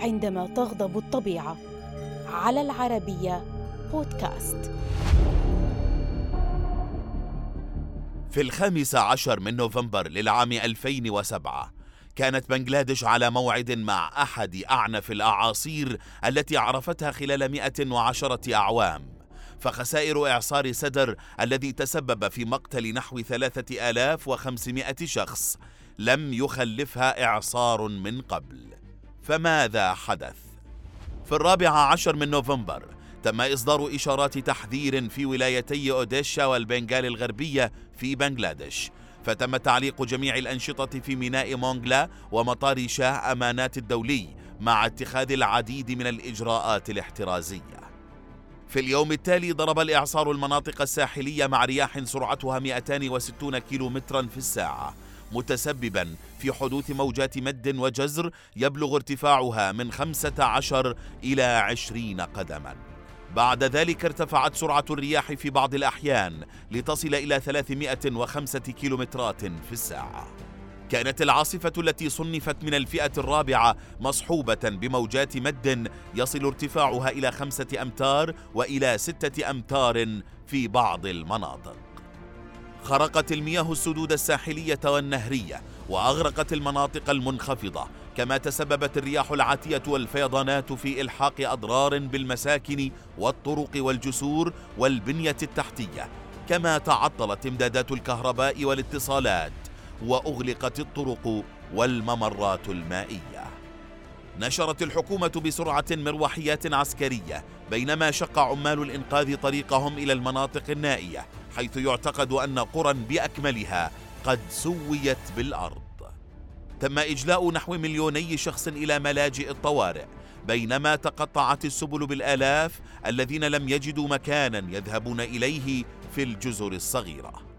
عندما تغضب الطبيعة. على العربية بودكاست. في الخامس عشر من نوفمبر للعام 2007 كانت بنغلاديش على موعد مع أحد أعنف الأعاصير التي عرفتها خلال 110 أعوام. فخسائر إعصار سدر الذي تسبب في مقتل نحو 3500 شخص لم يخلفها إعصار من قبل. فماذا حدث؟ في الرابع عشر من نوفمبر تم إصدار إشارات تحذير في ولايتي أوديشا والبنغال الغربية في بنغلاديش فتم تعليق جميع الأنشطة في ميناء مونغلا ومطار شاه أمانات الدولي مع اتخاذ العديد من الإجراءات الاحترازية في اليوم التالي ضرب الإعصار المناطق الساحلية مع رياح سرعتها 260 كيلومترا في الساعة متسببا في حدوث موجات مد وجزر يبلغ ارتفاعها من 15 إلى 20 قدما. بعد ذلك ارتفعت سرعة الرياح في بعض الأحيان لتصل إلى 305 كيلومترات في الساعة. كانت العاصفة التي صنفت من الفئة الرابعة مصحوبة بموجات مد يصل ارتفاعها إلى خمسة أمتار وإلى ستة أمتار في بعض المناطق. خرقت المياه السدود الساحلية والنهرية وأغرقت المناطق المنخفضة كما تسببت الرياح العاتية والفيضانات في إلحاق أضرار بالمساكن والطرق والجسور والبنية التحتية كما تعطلت امدادات الكهرباء والاتصالات وأغلقت الطرق والممرات المائية. نشرت الحكومة بسرعة مروحيات عسكرية بينما شق عمال الإنقاذ طريقهم إلى المناطق النائية حيث يعتقد أن قرى بأكملها قد سويت بالأرض. تم إجلاء نحو مليوني شخص إلى ملاجئ الطوارئ بينما تقطعت السبل بالآلاف الذين لم يجدوا مكانا يذهبون إليه في الجزر الصغيرة.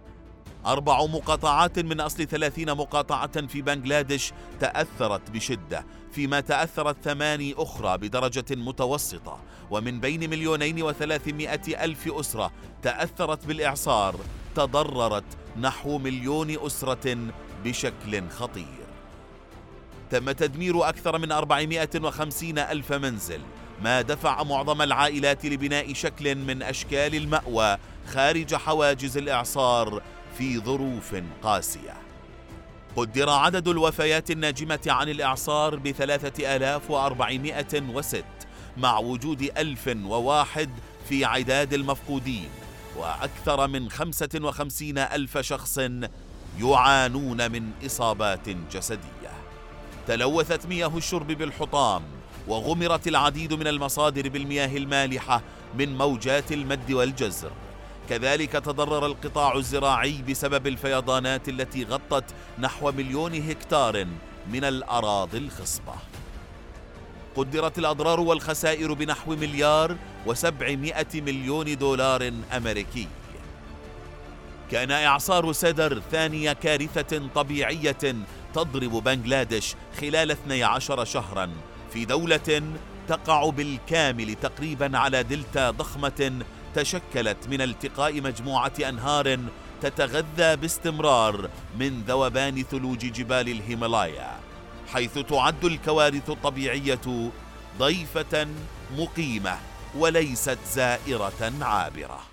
أربع مقاطعات من أصل ثلاثين مقاطعة في بنغلاديش تأثرت بشدة فيما تأثرت ثماني أخرى بدرجة متوسطة. ومن بين مليونين وثلاثمائة ألف أسرة تأثرت بالإعصار تضررت نحو مليون أسرة بشكل خطير. تم تدمير أكثر من 450 ألف منزل ما دفع معظم العائلات لبناء شكل من أشكال المأوى خارج حواجز الإعصار في ظروف قاسية. قدر عدد الوفيات الناجمة عن الإعصار بثلاثة آلاف وأربعمائة وست مع وجود ألف وواحد في عداد المفقودين وأكثر من خمسة وخمسين ألف شخص يعانون من إصابات جسدية. تلوثت مياه الشرب بالحطام وغمرت العديد من المصادر بالمياه المالحة من موجات المد والجزر. كذلك تضرر القطاع الزراعي بسبب الفيضانات التي غطت نحو مليون هكتار من الأراضي الخصبة. قدرت الأضرار والخسائر بنحو مليار وسبعمائة مليون دولار أمريكي. كان إعصار سدر ثاني كارثة طبيعية تضرب بنغلاديش خلال 12 شهرا في دولة تقع بالكامل تقريبا على دلتا ضخمة تشكلت من التقاء مجموعة أنهار تتغذى باستمرار من ذوبان ثلوج جبال الهيمالايا حيث تعد الكوارث الطبيعية ضيفة مقيمة وليست زائرة عابرة.